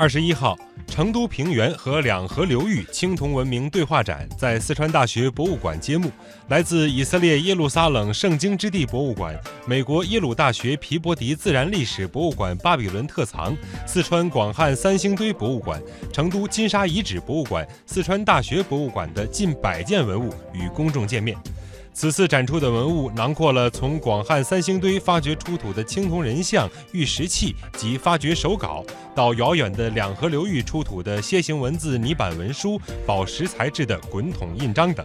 二十一号，成都平原和两河流域青铜文明对话展在四川大学博物馆揭幕。来自以色列耶路撒冷圣经之地博物馆、美国耶鲁大学皮博迪自然历史博物馆巴比伦特藏、四川广汉三星堆博物馆、成都金沙遗址博物馆、四川大学博物馆的近百件文物与公众见面。此次展出的文物囊括了从广汉三星堆发掘出土的青铜人像、玉石器及发掘手稿，到遥远的两河流域出土的楔形文字泥板文书、宝石材质的滚筒印章等。